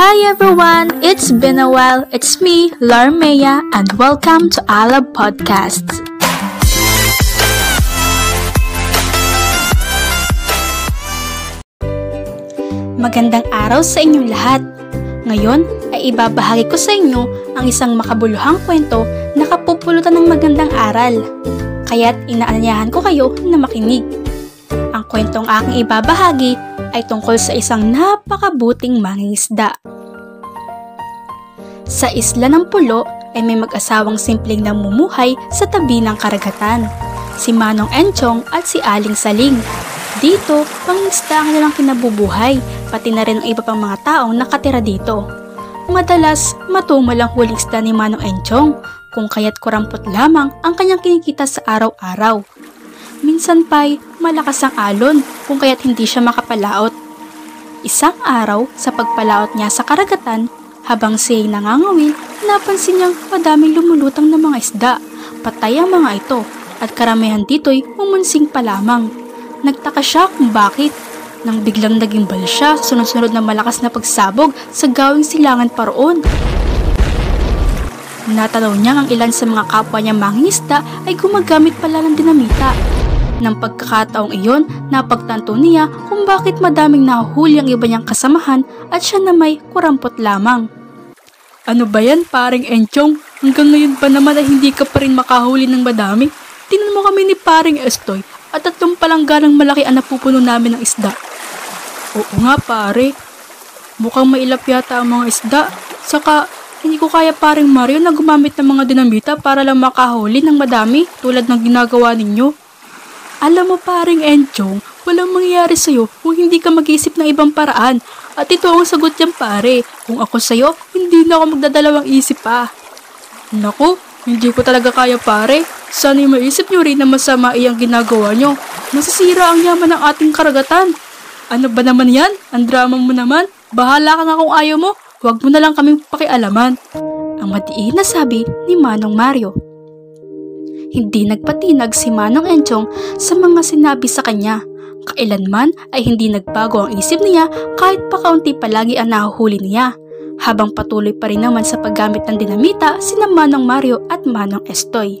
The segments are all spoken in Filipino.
Hi everyone, it's been a while. It's me, Larmea, and welcome to Alab Podcasts. Magandang araw sa inyong lahat. Ngayon ay ibabahagi ko sa inyo ang isang makabuluhang kwento na kapupulutan ng magandang aral. Kaya't inaanyahan ko kayo na makinig. Ang kwentong aking ibabahagi ay tungkol sa isang napakabuting mangingisda. Sa isla ng pulo ay may mag-asawang simpleng namumuhay sa tabi ng karagatan. Si Manong Enchong at si Aling Saling. Dito, pangingisda ang nilang kinabubuhay, pati na rin ang iba pang mga taong nakatira dito. Madalas, matumal ang huling isda ni Manong Enchong, kung kaya't kurampot lamang ang kanyang kinikita sa araw-araw. Minsan pa'y malakas ang alon kung kaya't hindi siya makapalaot. Isang araw sa pagpalaot niya sa karagatan, habang siya'y nangangawil, napansin niyang madaming lumulutang na mga isda. Patay ang mga ito at karamihan dito'y umunsing pa lamang. Nagtaka siya kung bakit. Nang biglang naging bal siya, sunod-sunod na malakas na pagsabog sa gawing silangan paroon. Natanaw niya ang ilan sa mga kapwa niya mangingisda ay gumagamit pala ng dinamita. Nang pagkakataong iyon, napagtanto niya kung bakit madaming nahuhuli ang iba niyang kasamahan at siya na may kurampot lamang. Ano ba yan, paring Enchong? Hanggang ngayon pa naman ay hindi ka pa rin makahuli ng madami? Tinan mo kami ni paring Estoy at tatlong palangganang malaki ang napupuno namin ng isda. Oo nga pare, mukhang mailap yata ang mga isda. Saka, hindi ko kaya paring Mario na gumamit ng mga dinamita para lang makahuli ng madami tulad ng ginagawa ninyo. Alam mo paring Enchong, walang mangyayari sa'yo kung hindi ka mag-isip ng ibang paraan. At ito ang sagot niyan pare, kung ako sa'yo, hindi na ako magdadalawang isip pa. Naku, hindi ko talaga kaya pare. Sana'y maisip nyo rin na masama iyang ginagawa nyo. Masisira ang yaman ng ating karagatan. Ano ba naman yan? Ang drama mo naman. Bahala ka nga kung ayaw mo. Huwag mo na lang kaming pakialaman. Ang matiihin na sabi ni Manong Mario. Hindi nagpatinag si Manong Enchong sa mga sinabi sa kanya. Kailanman ay hindi nagbago ang isip niya kahit pa kaunti palagi ang nahuhuli niya. Habang patuloy pa rin naman sa paggamit ng dinamita sina Manong Mario at Manong Estoy.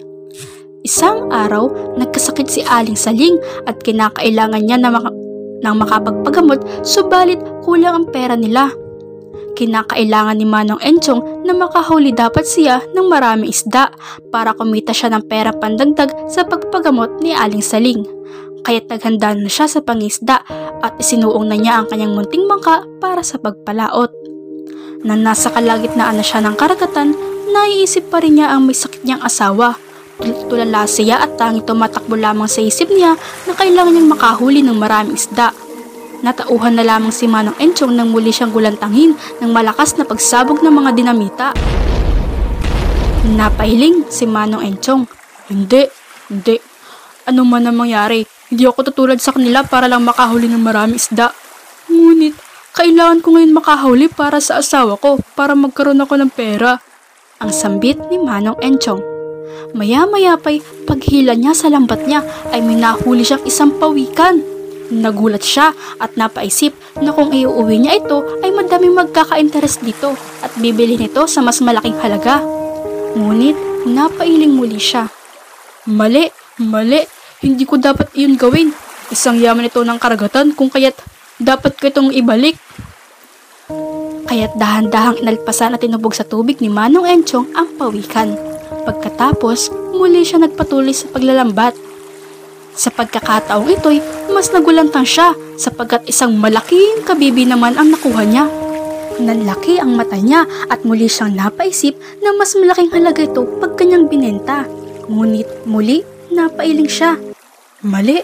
Isang araw, nagkasakit si Aling Saling at kinakailangan niya na maka- ng makapagpagamot subalit kulang ang pera nila. Kinakailangan ni Manong Enchong na makahuli dapat siya ng maraming isda para kumita siya ng pera pandagdag sa pagpagamot ni Aling Saling. Kaya't naghanda na siya sa pangisda at isinuong na niya ang kanyang munting bangka para sa pagpalaot. Na nasa kalagitnaan na siya ng karagatan, naiisip pa rin niya ang may sakit niyang asawa. Tulala siya at tanging tumatakbo lamang sa isip niya na kailangan niyang makahuli ng maraming isda. Natauhan na lamang si Manong Enchong nang muli siyang gulantangin ng malakas na pagsabog ng mga dinamita. Napahiling si Manong Enchong. Hindi, hindi. Ano man ang mangyari, hindi ako tutulad sa kanila para lang makahuli ng marami isda. Ngunit, kailangan ko ngayon makahuli para sa asawa ko para magkaroon ako ng pera. Ang sambit ni Manong Enchong. Maya-maya pa'y paghila niya sa lambat niya ay may nahuli siyang isang pawikan. Nagulat siya at napaisip na kung iuuwi niya ito ay madaming magkaka-interest dito at bibili nito sa mas malaking halaga. Ngunit napailing muli siya. Mali, mali, hindi ko dapat iyon gawin. Isang yaman ito ng karagatan kung kaya't dapat ko itong ibalik. Kaya't dahan-dahang inalpasan at tinubog sa tubig ni Manong Enchong ang pawikan. Pagkatapos, muli siya nagpatuloy sa paglalambat. Sa pagkakataong ito'y mas nagulantang siya sapagkat isang malaking kabibi naman ang nakuha niya. Nanlaki ang mata niya at muli siyang napaisip na mas malaking halaga ito pag kanyang binenta. Ngunit muli, napailing siya. Mali.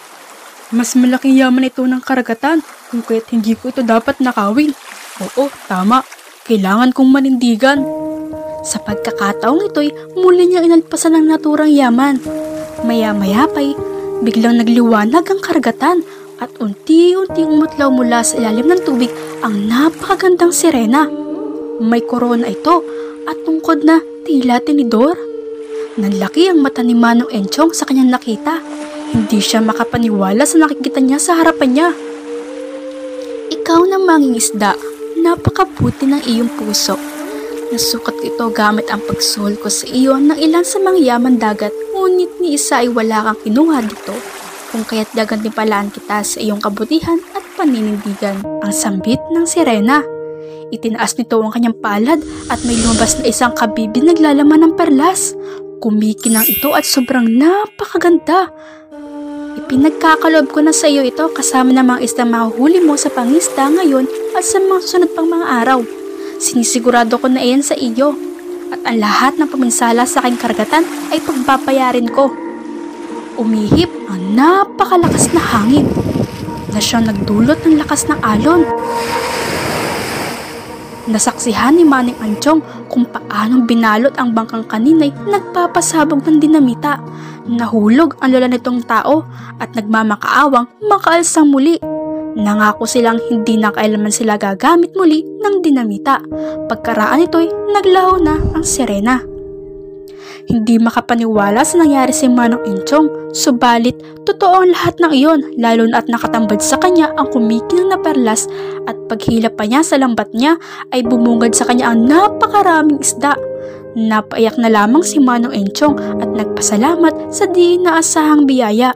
Mas malaking yaman ito ng karagatan kung kaya't hindi ko ito dapat nakawin. Oo, tama. Kailangan kong manindigan. Sa pagkakataong ito'y muli niyang inalpasan ng naturang yaman. Maya-maya pa'y biglang nagliwanag ang karagatan at unti-unting umutlaw mula sa ilalim ng tubig ang napakagandang sirena. May korona ito at tungkod na tila tinidor. Nanlaki ang mata ni Manong Enchong sa kanyang nakita. Hindi siya makapaniwala sa nakikita niya sa harapan niya. Ikaw na manging isda, napakabuti ng iyong puso. Nasukat ito gamit ang pagsuhol ko sa iyo ng ilan sa mga yaman dagat ngunit ni isa ay wala kang kinuha dito kung kaya't gagantimpalaan kita sa iyong kabutihan at paninindigan. Ang sambit ng sirena. Itinaas nito ang kanyang palad at may lumabas na isang kabibi naglalaman ng perlas. Kumikinang ito at sobrang napakaganda. Ipinagkakalob ko na sa iyo ito kasama ng mga isang mahuhuli mo sa pangista ngayon at sa mga susunod pang mga araw. Sinisigurado ko na iyan sa iyo at ang lahat ng paminsala sa aking karagatan ay pagbabayarin ko. Umihip ang napakalakas na hangin na siyang nagdulot ng lakas ng alon. Nasaksihan ni Maning Anchong kung paanong binalot ang bangkang kaninay nagpapasabog ng dinamita. Nahulog ang lola nitong tao at nagmamakaawang makaalsang muli. Nangako silang hindi na kailanman sila gagamit muli ng dinamita. Pagkaraan ito'y naglaho na ang sirena. Hindi makapaniwala sa nangyari si Manong Inchong, subalit totoo ang lahat ng iyon lalo na at nakatambad sa kanya ang kumikinang na perlas at paghilap pa niya sa lambat niya ay bumungad sa kanya ang napakaraming isda. Napaiyak na lamang si Manong Enchong at nagpasalamat sa di naasahang biyaya.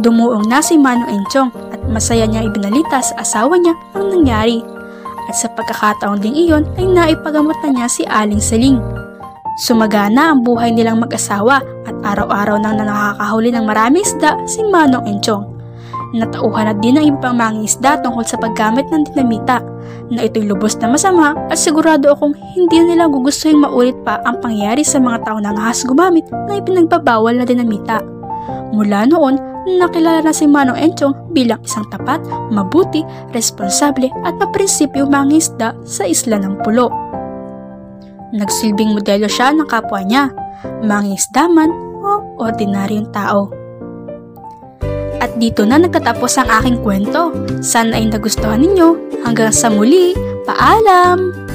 Dumuong na si Manong Enchong masaya niya ibinalita sa asawa niya ang nangyari. At sa pagkakataon ding iyon ay naipagamot na niya si Aling Saling. Sumagana ang buhay nilang mag-asawa at araw-araw nang nakakahuli ng maraming isda si Manong Enchong. Natauhan na din ang ibang mga isda tungkol sa paggamit ng dinamita na ito'y lubos na masama at sigurado akong hindi nila gugustuhin maulit pa ang pangyayari sa mga tao na ngahas gumamit ng ipinagbabawal na dinamita. Mula noon, nakilala na si Manong Enchong bilang isang tapat, mabuti, responsable at maprinsipyo mga isda sa isla ng pulo. Nagsilbing modelo siya ng kapwa niya, mangisda man o ordinaryong tao. At dito na nagtatapos ang aking kwento. Sana ay nagustuhan ninyo. Hanggang sa muli, paalam!